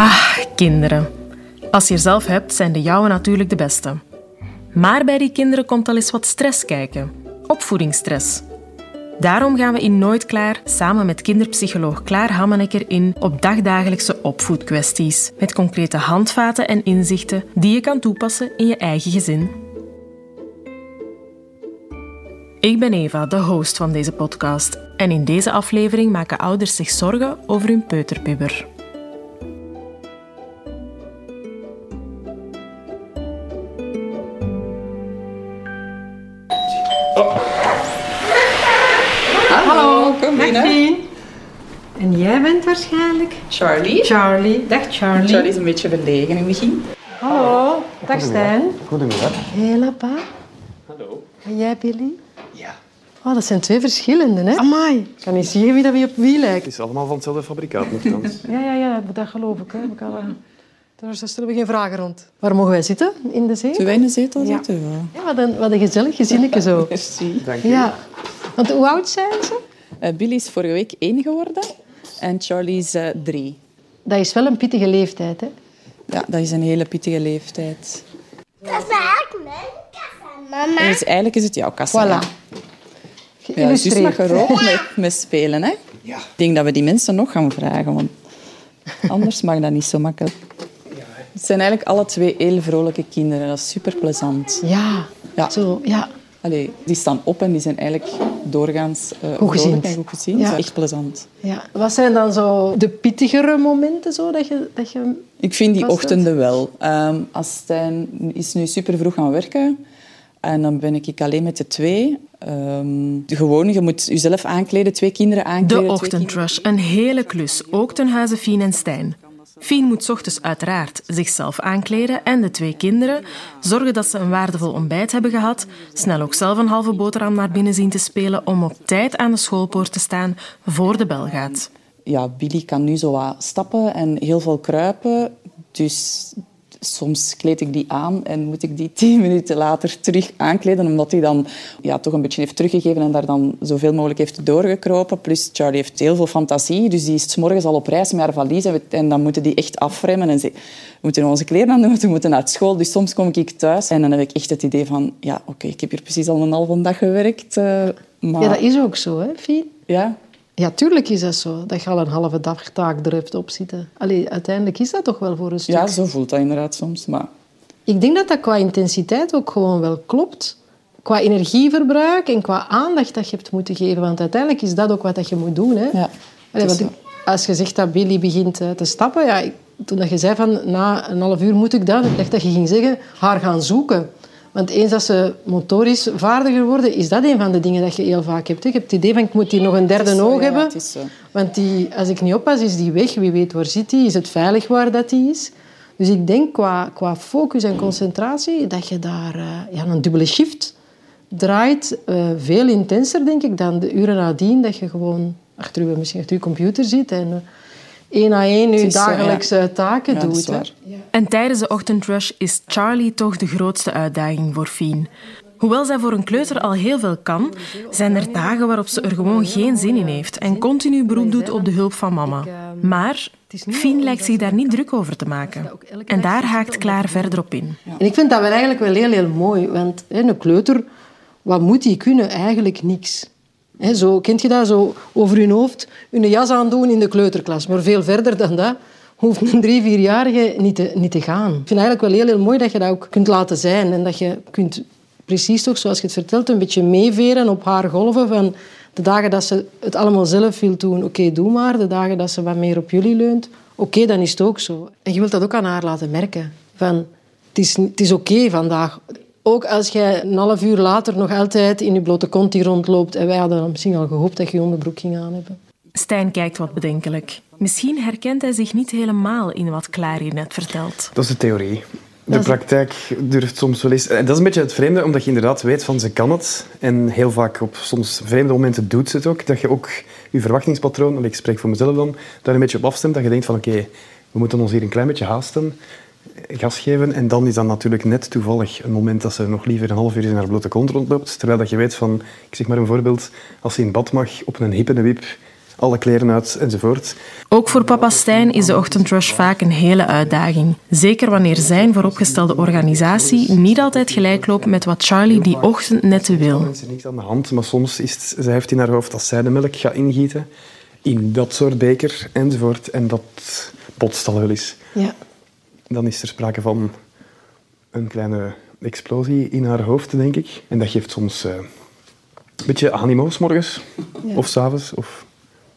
Ah, kinderen. Als je er zelf hebt, zijn de jouwe natuurlijk de beste. Maar bij die kinderen komt al eens wat stress kijken. Opvoedingsstress. Daarom gaan we in Nooit Klaar samen met kinderpsycholoog Klaar Hammenecker in op dagdagelijkse opvoedkwesties. Met concrete handvaten en inzichten die je kan toepassen in je eigen gezin. Ik ben Eva, de host van deze podcast. En in deze aflevering maken ouders zich zorgen over hun peuterpubber. En jij bent waarschijnlijk Charlie. Charlie. Dag Charlie. Charlie is een beetje verlegen in het begin. Hallo. Dag Stijn. Goedemiddag. Hé Lapa. Hallo. En jij Billy? Ja. Oh, dat zijn twee verschillende, hè? Amai. Ik kan niet zien wie dat wie op wie lijkt. Het is allemaal van hetzelfde fabrikaat, nogthans. Ja, ja, ja, dat geloof ik. Hè. Ik al, eh, Daar stellen we geen vragen rond. Waar mogen wij zitten? In de zee? Zullen wij in de zetel Ja. zitten? Ja. Ja, wat een, wat een gezellig gezinnetje zo. Merci. Dank u. Ja. Want hoe oud zijn ze? Eh, Billy is vorige week één geworden en Charlie is eh, drie. Dat is wel een pittige leeftijd, hè? Ja, dat is een hele pittige leeftijd. Dat is eigenlijk mijn kassa, mama. Dus eigenlijk is het jouw kassa. Voilà. Ja, dus mag er ook met, met spelen. Hè? Ja. Ik denk dat we die mensen nog gaan vragen, want anders mag dat niet zo makkelijk. Het zijn eigenlijk alle twee heel vrolijke kinderen. Dat is super plezant. Ja. Ja. Zo, ja. Allee, die staan op en die zijn eigenlijk doorgaans eh Goed gezien. vrolijk en goed gezien. Ja. Dat is echt plezant. ja. Wat zijn dan zo de pittigere momenten zo, dat je... Dat je... Ik vind die ochtenden wel. Ehm, als Stijn is nu super vroeg gaan werken en dan ben ik alleen met de twee. Ehm, gewoon, je moet jezelf aankleden, twee kinderen aankleden. De ochtendrush, een hele klus, ook ten huize Fien en Stijn. Fien moet ochtends uiteraard zichzelf aankleden en de twee kinderen zorgen dat ze een waardevol ontbijt hebben gehad, snel ook zelf een halve boterham naar binnen zien te spelen om op tijd aan de schoolpoort te staan voor de bel gaat. ja, Billy kan nu zo wat stappen en heel veel kruipen. Dus soms kleed ik die aan en moet ik die tien minuten later terug aankleden, omdat hij dan ja, toch een beetje heeft teruggegeven en daar dan zoveel mogelijk heeft doorgekropen. Plus Charlie heeft heel veel fantasie, dus die is 's morgens al op reis met haar valies en we- en dan moeten die echt afremmen en ze we moeten onze kleren aan doen, we moeten naar school. Dus soms kom ik thuis en dan heb ik echt het idee van, ja, oké, ik heb hier precies al een halve dag gewerkt, eh, maar Ja, dat is ook zo, hè, Fien? ja, Ja, tuurlijk is dat zo. Dat je al een halve dag taak er hebt op zitten. Allee, uiteindelijk is dat toch wel voor een stuk. ja, zo voelt dat inderdaad soms, maar... Ik denk dat dat qua intensiteit ook gewoon wel klopt. Qua energieverbruik en qua aandacht dat je hebt moeten geven. Want uiteindelijk is dat ook wat dat je moet doen. Hè? Ja, Allee, want ik- als je zegt dat Billy begint eh, te stappen... Ja, toen dat je zei van na een half uur moet ik dat... Ik dacht dat je ging zeggen, haar gaan zoeken. Want eens dat ze motorisch vaardiger worden... is dat een van de dingen dat je heel vaak hebt. Je hebt het idee van, ik moet hier nog een derde zo, oog ja, hebben. Want die, als ik niet oppas, is die weg. Wie weet waar zit die? Is het veilig waar dat die is? Dus ik denk qua, qua focus en concentratie dat je daar eh, ja, een dubbele shift draait. eh, veel intenser, denk ik, dan de uren nadien dat je gewoon achter je, misschien achter je computer zit en eh, één na één je ja. dagelijkse taken Ja, doet. hè. En tijdens de ochtendrush is Charlie toch de grootste uitdaging voor Fien. Hoewel zij voor een kleuter al heel veel kan, zijn er dagen waarop ze er gewoon geen zin in heeft en continu beroep doet op de hulp van mama. Maar Fien lijkt zich daar niet druk over te maken. En daar haakt Klaar verder op in. En ik vind dat wel eigenlijk wel heel, heel mooi. Want hè, een kleuter, wat moet die kunnen? Eigenlijk niks. Zo, kent je dat? Zo over hun hoofd hun jas aandoen in de kleuterklas. Maar veel verder dan dat hoeft een drie, vierjarige niet te, niet te gaan. Ik vind eigenlijk wel heel, heel mooi dat je dat ook kunt laten zijn. En dat je kunt precies toch, zoals je het vertelt, een beetje meeveren op haar golven van... De dagen dat ze het allemaal zelf wil doen, oké, doe maar. De dagen dat ze wat meer op jullie leunt, oké, dan is het ook zo. En je wilt dat ook aan haar laten merken. Van, het is, het is oké vandaag. Ook als jij een half uur later nog altijd in je blote kont hier rondloopt. En wij hadden misschien al gehoopt dat je je onderbroek ging aan hebben. Stijn kijkt wat bedenkelijk. Misschien herkent hij zich niet helemaal in wat Klaar hier net vertelt. Dat is de theorie. De is- praktijk durft soms wel eens... En dat is een beetje het vreemde, omdat je inderdaad weet van ze kan het. En heel vaak op soms vreemde momenten doet ze het ook. Dat je ook je verwachtingspatroon, en ik spreek voor mezelf dan, daar een beetje op afstemt. Dat je denkt van oké, we moeten ons hier een klein beetje haasten, gas geven. En dan is dat natuurlijk net toevallig een moment dat ze nog liever een half uur in haar blote kont rondloopt. Terwijl dat je weet van, ik zeg maar een voorbeeld, als ze in bad mag op een hippende wip alle kleren uit enzovoort. Ook voor papa Stijn is de ochtendrush vaak een hele uitdaging. Zeker wanneer zijn vooropgestelde organisatie niet altijd gelijk loopt met wat Charlie die ochtend net wil. Er is niks aan de hand, maar soms is het, zij heeft in haar hoofd als zij de melk gaat ingieten in dat soort beker enzovoort en dat botst al wel eens. Ja. Dan is er sprake van een kleine explosie in haar hoofd, denk ik. En dat geeft soms eh, een beetje animo, 's morgens of s'avonds. Of...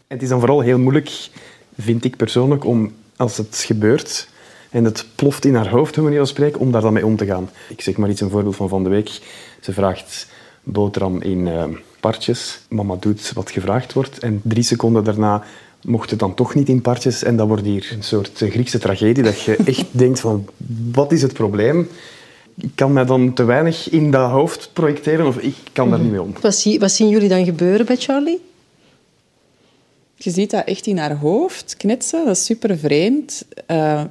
En het is dan vooral heel moeilijk, vind ik persoonlijk, om als het gebeurt en het ploft in haar hoofd, hoe manier van spreken, om daar dan mee om te gaan. Ik zeg maar iets, een voorbeeld van van de week. Ze vraagt boterham in eh, partjes. Mama doet wat gevraagd wordt en drie seconden daarna mocht het dan toch niet in partjes. En dat wordt hier een soort eh, Griekse tragedie, dat je echt denkt van, wat is het probleem? Ik kan mij dan te weinig in dat hoofd projecteren of ik kan daar niet mee om. Wat, zie, wat zien jullie dan gebeuren bij Charlie? Je ziet dat echt in haar hoofd knetsen. Dat is super vreemd. Eh,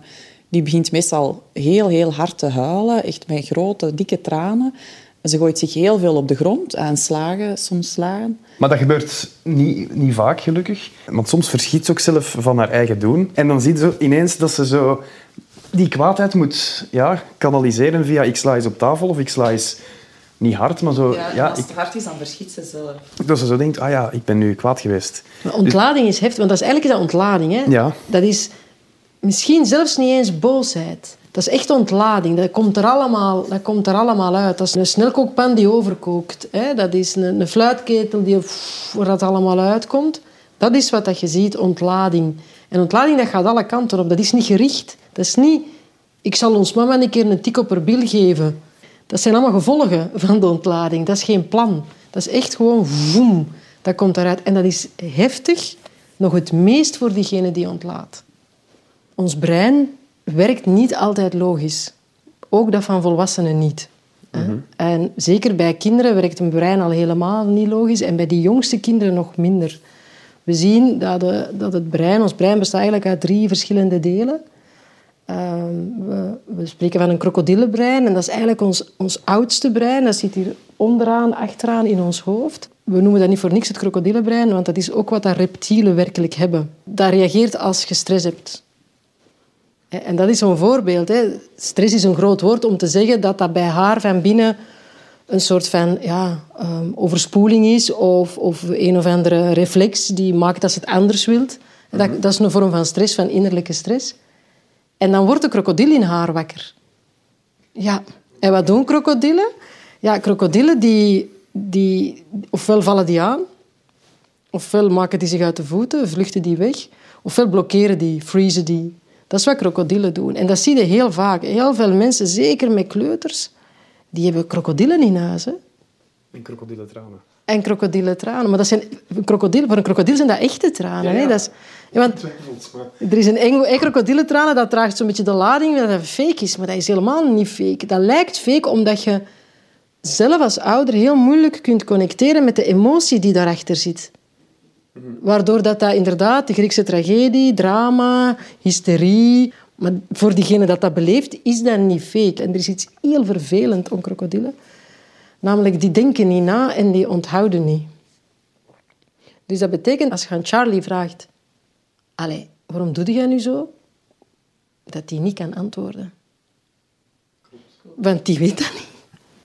die begint meestal heel, heel hard te huilen. Echt met grote, dikke tranen. Ze gooit zich heel veel op de grond, aanslagen, soms slagen. Maar dat gebeurt niet, niet vaak, gelukkig. Want soms verschiet ze ook zelf van haar eigen doen. En dan ziet ze ineens dat ze zo die kwaadheid moet ja, kanaliseren via ik sla eens op tafel of ik sla eens niet hard, maar zo... Ja, als ik, het hard is, dan verschiet ze zelf. dat ze zo denkt, ah ja, ik ben nu kwaad geweest. Maar ontlading is heftig, want dat is eigenlijk dat ontlading. Hè? Ja. Dat is misschien zelfs niet eens boosheid. Dat is echt ontlading. Dat komt er allemaal, dat komt er allemaal uit. Dat is een snelkookpan die overkookt. Hè? Dat is een, een fluitketel die, pff, waar dat allemaal uitkomt. Dat is wat dat je ziet, ontlading. En ontlading dat gaat alle kanten op. Dat is niet gericht. Dat is niet... Ik zal ons mama een keer een tik op haar bil geven. Dat zijn allemaal gevolgen van de ontlading. Dat is geen plan. Dat is echt gewoon voem. Dat komt eruit. En dat is heftig, nog het meest voor diegene die ontlaat. Ons brein werkt niet altijd logisch. Ook dat van volwassenen niet. hè. En zeker bij kinderen werkt een brein al helemaal niet logisch. En bij die jongste kinderen nog minder. We zien dat, de- dat het brein, ons brein bestaat eigenlijk uit drie verschillende delen. Ehm, we, we spreken van een krokodillenbrein en dat is eigenlijk ons, ons oudste brein. Dat zit hier onderaan, achteraan in ons hoofd. We noemen dat niet voor niks het krokodillenbrein, want dat is ook wat dat reptielen werkelijk hebben. Dat reageert als je stress hebt. En dat is zo'n voorbeeld. Hè. Stress is een groot woord om te zeggen dat dat bij haar van binnen een soort van ja, ehm, overspoeling is of, of een of andere reflex die maakt dat ze het anders wilt. Dat, dat is een vorm van stress, van innerlijke stress. En dan wordt de krokodil in haar wakker. Ja, en wat doen krokodillen? Ja, krokodillen die, die ofwel vallen die aan, ofwel maken die zich uit de voeten, vluchten die weg, ofwel blokkeren die, freezen die. Dat is wat krokodillen doen. En dat zie je heel vaak. Heel veel mensen, zeker met kleuters, die hebben krokodillen in huis. Hè? En krokodillentranen. En krokodillentranen. Maar dat zijn, krokodil, voor een krokodil zijn dat echte tranen. Ja, ja. Hè? Dat is, ja, want er is een eng, eng krokodillentranen, dat draagt zo'n beetje de lading dat dat fake is. Maar dat is helemaal niet fake. Dat lijkt fake omdat je zelf als ouder heel moeilijk kunt connecteren met de emotie die daarachter zit. Waardoor dat, dat inderdaad de Griekse tragedie, drama, hysterie... Maar voor diegene dat dat beleeft, is dat niet fake. En er is iets heel vervelend om krokodillen. Namelijk, die denken niet na en die onthouden niet. Dus dat betekent, als je aan Charlie vraagt... Allee, waarom doe jij nu zo? Dat hij niet kan antwoorden. Want die weet dat niet.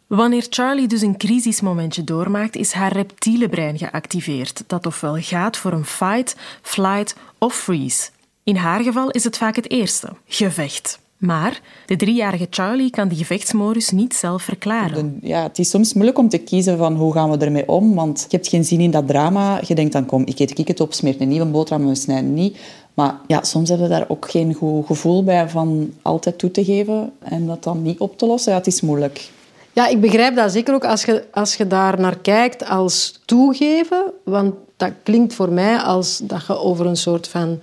Wanneer Charlie dus een crisismomentje doormaakt, is haar reptiele brein geactiveerd, dat ofwel gaat voor een fight, flight of freeze. In haar geval is het vaak het eerste, gevecht. Maar de driejarige Charlie kan die gevechtsmodus niet zelf verklaren. Ja, het is soms moeilijk om te kiezen van hoe gaan we ermee om. Want je hebt geen zin in dat drama. Je denkt dan, kom, ik eet ik het op, smeer een nieuwe boterham we snijden niet. Maar ja, soms hebben we daar ook geen goed gevoel bij van altijd toe te geven en dat dan niet op te lossen. Ja, het is moeilijk. Ja, ik begrijp dat zeker ook als je, als je daar naar kijkt als toegeven. Want dat klinkt voor mij als dat je over een soort van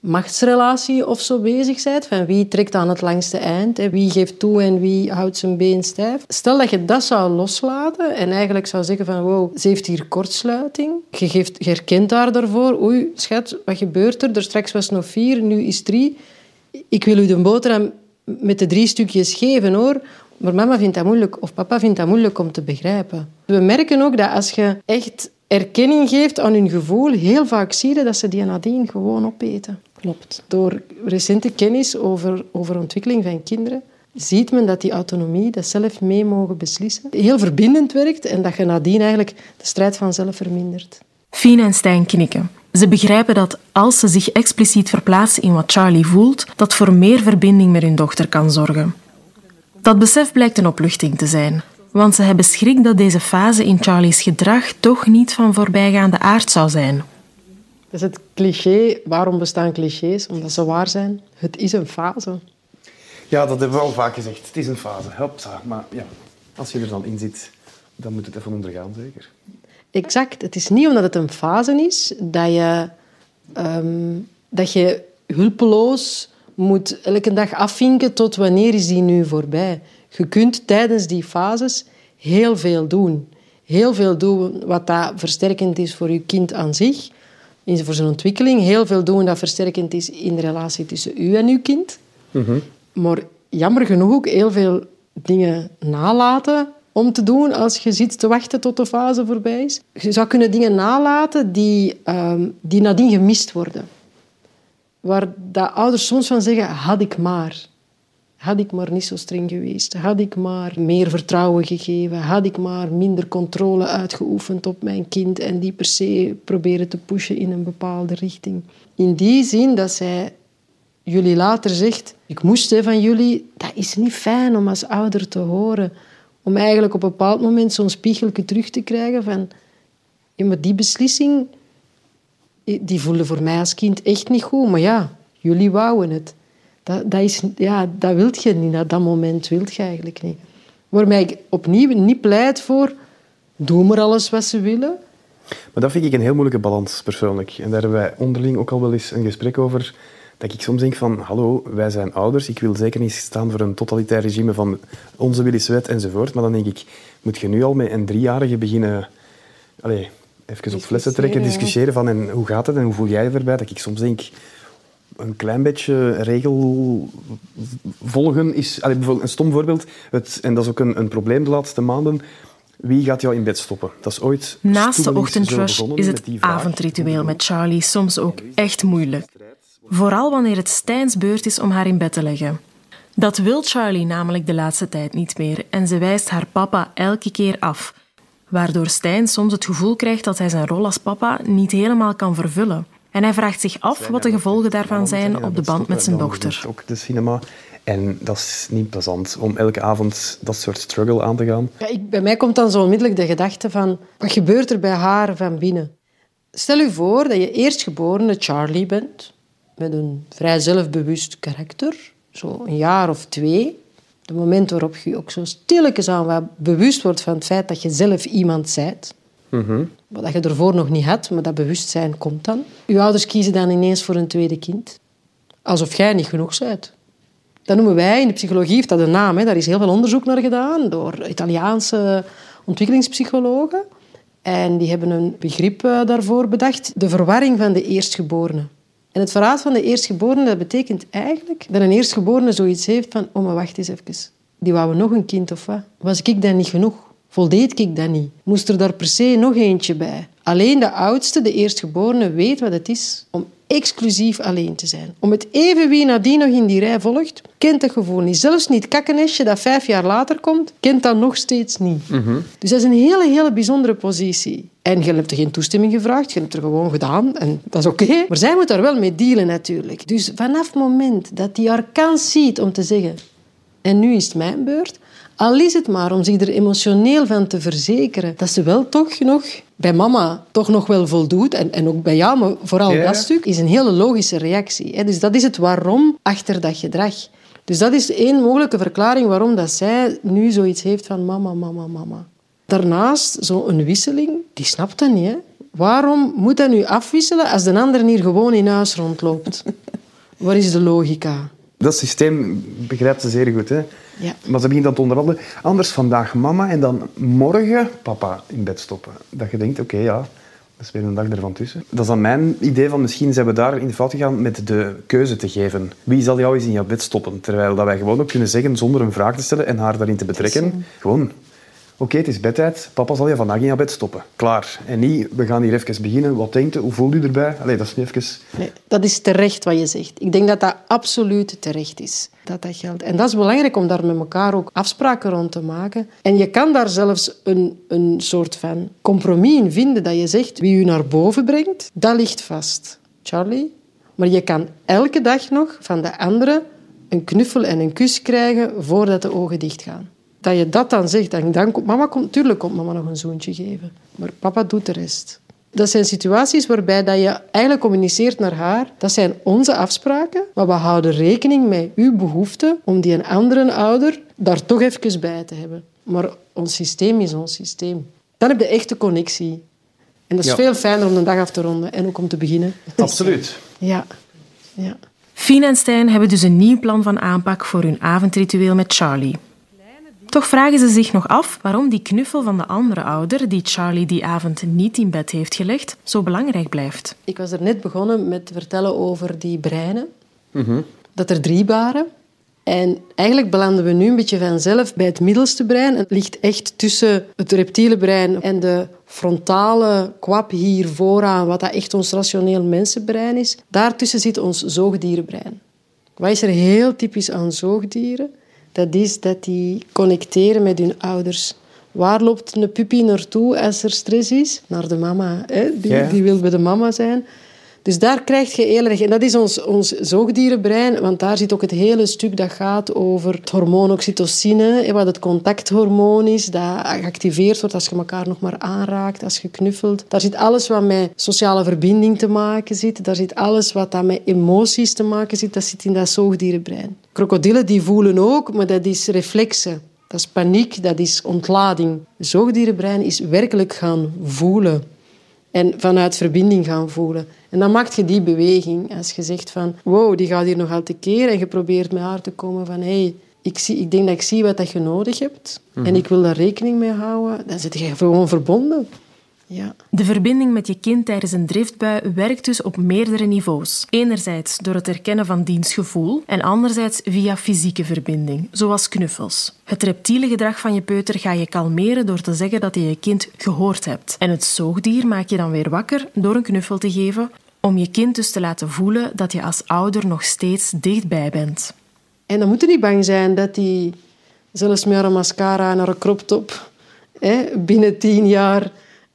machtsrelatie of zo bezig bent. Van wie trekt aan het langste eind, hè? wie geeft toe en wie houdt zijn been stijf. Stel dat je dat zou loslaten en eigenlijk zou zeggen van wow, ze heeft hier kortsluiting. Je, geeft, je herkent haar daarvoor. Oei, schat, wat gebeurt er? Er straks was nog vier, nu is drie. Ik wil u de boterham met de drie stukjes geven hoor. Maar mama vindt dat moeilijk of papa vindt dat moeilijk om te begrijpen. We merken ook dat als je echt erkenning geeft aan hun gevoel, heel vaak zie je dat ze die nadien gewoon opeten. Klopt. Door recente kennis over, over ontwikkeling van kinderen ziet men dat die autonomie, dat zelf mee mogen beslissen, heel verbindend werkt en dat je nadien eigenlijk de strijd vanzelf vermindert. Fien en Stijn knikken. Ze begrijpen dat als ze zich expliciet verplaatsen in wat Charlie voelt, dat voor meer verbinding met hun dochter kan zorgen. Dat besef blijkt een opluchting te zijn, want ze hebben schrik dat deze fase in Charlie's gedrag toch niet van voorbijgaande aard zou zijn. Dat is het cliché. Waarom bestaan clichés? Omdat ze waar zijn. Het is een fase. Ja, dat hebben we al vaak gezegd. Het is een fase. Hupsa. Maar ja, als je er dan in zit, dan moet het even ondergaan, zeker. Exact. Het is niet omdat het een fase is dat je, ehm, dat je hulpeloos moet elke dag afvinken tot wanneer is die nu voorbij. Je kunt tijdens die fases heel veel doen. Heel veel doen wat dat versterkend is voor je kind aan zich, voor zijn ontwikkeling. Heel veel doen dat versterkend is in de relatie tussen u en uw kind. Maar jammer genoeg ook heel veel dingen nalaten om te doen als je zit te wachten tot de fase voorbij is. Je zou kunnen dingen nalaten die, um, die nadien gemist worden. Waar dat ouders soms van zeggen, had ik maar. Had ik maar niet zo streng geweest. Had ik maar meer vertrouwen gegeven. Had ik maar minder controle uitgeoefend op mijn kind en die per se proberen te pushen in een bepaalde richting. In die zin dat zij jullie later zegt, ik moest van jullie, dat is niet fijn om als ouder te horen. Om eigenlijk op een bepaald moment zo'n spiegelje terug te krijgen van, ja, maar die beslissing, die voelde voor mij als kind echt niet goed. Maar ja, jullie wouden het. Dat, dat, is, ja, dat wilt je niet, op dat moment wilt je eigenlijk niet. Waarmee ik opnieuw niet pleit voor, doe maar alles wat ze willen. Maar dat vind ik een heel moeilijke balans, persoonlijk. En daar hebben wij onderling ook al wel eens een gesprek over dat ik soms denk van, hallo, wij zijn ouders, ik wil zeker niet staan voor een totalitair regime van onze wil is wet enzovoort, maar dan denk ik, moet je nu al met een driejarige beginnen, allez, even op flessen trekken, discussiëren van en hoe gaat het en hoe voel jij je erbij? Dat ik soms denk, een klein beetje regel volgen is, allez, bijvoorbeeld een stom voorbeeld, het, en dat is ook een, een probleem de laatste maanden, wie gaat jou in bed stoppen? Dat is ooit Naast de ochtendrush is het avondritueel met Charlie soms ook echt moeilijk. Vooral wanneer het Stijns beurt is om haar in bed te leggen. Dat wil Charlie namelijk de laatste tijd niet meer en ze wijst haar papa elke keer af, waardoor Stijn soms het gevoel krijgt dat hij zijn rol als papa niet helemaal kan vervullen. En hij vraagt zich af wat de gevolgen daarvan zijn op de band met zijn dochter. Ook de cinema. En dat is niet plezant om elke avond dat soort struggle aan te gaan. Ja, ik, bij mij komt dan zo onmiddellijk de gedachte van... Wat gebeurt er bij haar van binnen? Stel je voor dat je eerstgeborene Charlie bent met een vrij zelfbewust karakter, zo een jaar of twee. Het moment waarop je ook zo stilletjes aan wat bewust wordt van het feit dat je zelf iemand bent. Mm Wat je ervoor nog niet had, maar dat bewustzijn komt dan. Je ouders kiezen dan ineens voor een tweede kind. Alsof jij niet genoeg bent. Dat noemen wij, in de psychologie heeft dat een naam. Hè. Daar is heel veel onderzoek naar gedaan door Italiaanse ontwikkelingspsychologen. En die hebben een begrip eh, daarvoor bedacht. De verwarring van de eerstgeborene. En het verraad van de eerstgeborene, dat betekent eigenlijk dat een eerstgeborene zoiets heeft van oh, maar wacht eens even. Die wou nog een kind of wat? Was ik dan niet genoeg? Voldeed ik dat niet? Moest er daar per se nog eentje bij? Alleen de oudste, de eerstgeborene, weet wat het is om exclusief alleen te zijn. Om het even wie nadien nog in die rij volgt, kent dat gevoel niet. Zelfs niet kakkenesje dat vijf jaar later komt, kent dat nog steeds niet. Dus dat is een hele, hele bijzondere positie. En je hebt er geen toestemming gevraagd, je hebt er gewoon gedaan en dat is oké. Maar zij moet daar wel mee dealen natuurlijk. Dus vanaf het moment dat die haar kans ziet om te zeggen en nu is het mijn beurt, al is het maar om zich er emotioneel van te verzekeren dat ze wel toch nog bij mama toch nog wel voldoet, en, en ook bij jou, maar vooral dat stuk, is een hele logische reactie. Dus dat is het waarom achter dat gedrag. Dus dat is één mogelijke verklaring waarom dat zij nu zoiets heeft van mama, mama, mama. Daarnaast, zo'n wisseling, die snapt dat niet. Hè? Waarom moet dat nu afwisselen als de ander hier gewoon in huis rondloopt? Waar is de logica? Dat systeem begrijpt ze zeer goed. Hè? Ja. Maar ze begint dan te onderhandelen. Anders vandaag mama en dan morgen papa in bed stoppen. Dat je denkt, oké, ja, dat is weer een dag ervan tussen. Dat is dan mijn idee van misschien zijn we daar in de fout gegaan met de keuze te geven. Wie zal jou eens in jouw bed stoppen? Terwijl dat wij gewoon ook kunnen zeggen, zonder een vraag te stellen en haar daarin te betrekken, gewoon Oké, het is bedtijd. Papa zal je vandaag niet naar bed stoppen. Klaar. En niet, we gaan hier even beginnen. Wat denkt u? Hoe voelt u erbij? Allee, dat is niet even... Nee, dat is terecht wat je zegt. Ik denk dat dat absoluut terecht is. Dat dat geldt. En dat is belangrijk om daar met elkaar ook afspraken rond te maken. En je kan daar zelfs een, een soort van compromis in vinden. Dat je zegt, wie u naar boven brengt, dat ligt vast. Charlie? Maar je kan elke dag nog van de andere een knuffel en een kus krijgen voordat de ogen dicht gaan. Dat je dat dan zegt, en dan komt mama, komt, tuurlijk komt mama nog een zoontje geven. Maar papa doet de rest. Dat zijn situaties waarbij dat je eigenlijk communiceert naar haar. Dat zijn onze afspraken, maar we houden rekening met uw behoefte om die een andere ouder daar toch even bij te hebben. Maar ons systeem is ons systeem. Dan heb je echte connectie. En dat is Ja. veel fijner om de dag af te ronden en ook om te beginnen. Absoluut. Ja. ja. Fien en Stijn hebben dus een nieuw plan van aanpak voor hun avondritueel met Charlie. Toch vragen ze zich nog af waarom die knuffel van de andere ouder, die Charlie die avond niet in bed heeft gelegd, zo belangrijk blijft. Ik was er net begonnen met te vertellen over die breinen. Dat er drie waren. En eigenlijk belanden we nu een beetje vanzelf bij het middelste brein. Het ligt echt tussen het reptiele brein en de frontale kwap hier vooraan, wat dat echt ons rationeel mensenbrein is. Daartussen zit ons zoogdierenbrein. Wat is er heel typisch aan zoogdieren? Dat is dat die connecteren met hun ouders. Waar loopt een puppy naartoe als er stress is? Naar de mama. Hè? Die, die wil bij de mama zijn. Dus daar krijg je heel erg... En dat is ons, ons zoogdierenbrein, want daar zit ook het hele stuk dat gaat over het hormoon oxytocine, wat het contacthormoon is, dat geactiveerd wordt als je elkaar nog maar aanraakt, als je knuffelt. Daar zit alles wat met sociale verbinding te maken zit. Daar zit alles wat met emoties te maken zit. Dat zit in dat zoogdierenbrein. Krokodillen die voelen ook, maar dat is reflexen. Dat is paniek, dat is ontlading. Zoogdierenbrein is werkelijk gaan voelen. En vanuit verbinding gaan voelen. En dan maak je die beweging. Als je zegt van, wow, die gaat hier nog al te keer. En je probeert met haar te komen van, hey, ik, zie, ik denk dat ik zie wat dat je nodig hebt. En ik wil daar rekening mee houden. Dan zit je gewoon verbonden. Ja. De verbinding met je kind tijdens een driftbui werkt dus op meerdere niveaus. Enerzijds door het herkennen van diens gevoel en anderzijds via fysieke verbinding, zoals knuffels. Het reptiele gedrag van je peuter ga je kalmeren door te zeggen dat je je kind gehoord hebt. En het zoogdier maak je dan weer wakker door een knuffel te geven, om je kind dus te laten voelen dat je als ouder nog steeds dichtbij bent. En dan moet je niet bang zijn dat die zelfs met haar mascara en haar crop top hè, binnen tien jaar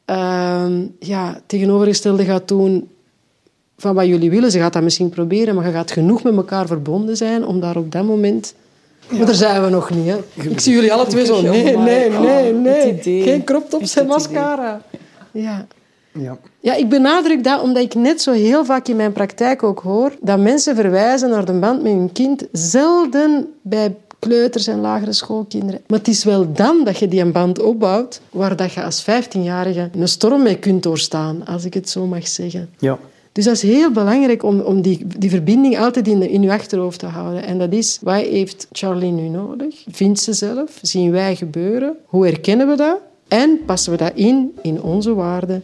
ehm, ja, tegenovergestelde gaat doen van wat jullie willen. Ze gaat dat misschien proberen, maar je gaat genoeg met elkaar verbonden zijn om daar op dat moment... Maar daar zijn we nog niet. Hè. Ik zie jullie alle twee zo. Nee, nee, nee, nee. Idee. Geen crop tops Het en mascara. Ja. Ja. Ja, ik benadruk dat omdat ik net zo heel vaak in mijn praktijk ook hoor dat mensen verwijzen naar de band met hun kind zelden bij kleuters en lagere schoolkinderen. Maar het is wel dan dat je die een band opbouwt waar dat je als 15-jarige een storm mee kunt doorstaan, als ik het zo mag zeggen. Ja. Dus dat is heel belangrijk om, om die, die verbinding altijd in, de, in je achterhoofd te houden. En dat is, wat heeft Charlie nu nodig? Vindt ze zelf? Zien wij gebeuren? Hoe herkennen we dat? En passen we dat in in onze waarden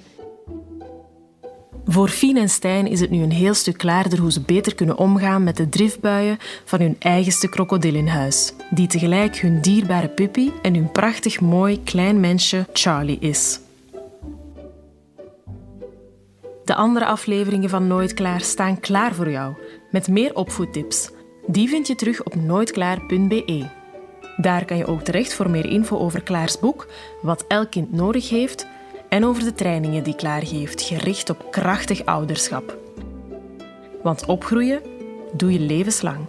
Voor Fien en Stijn is het nu een heel stuk klaarder hoe ze beter kunnen omgaan met de driftbuien van hun eigenste krokodil in huis, die tegelijk hun dierbare puppy en hun prachtig mooi klein mensje Charlie is. De andere afleveringen van Nooit Klaar staan klaar voor jou, met meer opvoedtips. Die vind je terug op nooitklaar.be. Daar kan je ook terecht voor meer info over Klaars boek, wat elk kind nodig heeft, en over de trainingen die Klaar geeft, gericht op krachtig ouderschap. Want opgroeien doe je levenslang.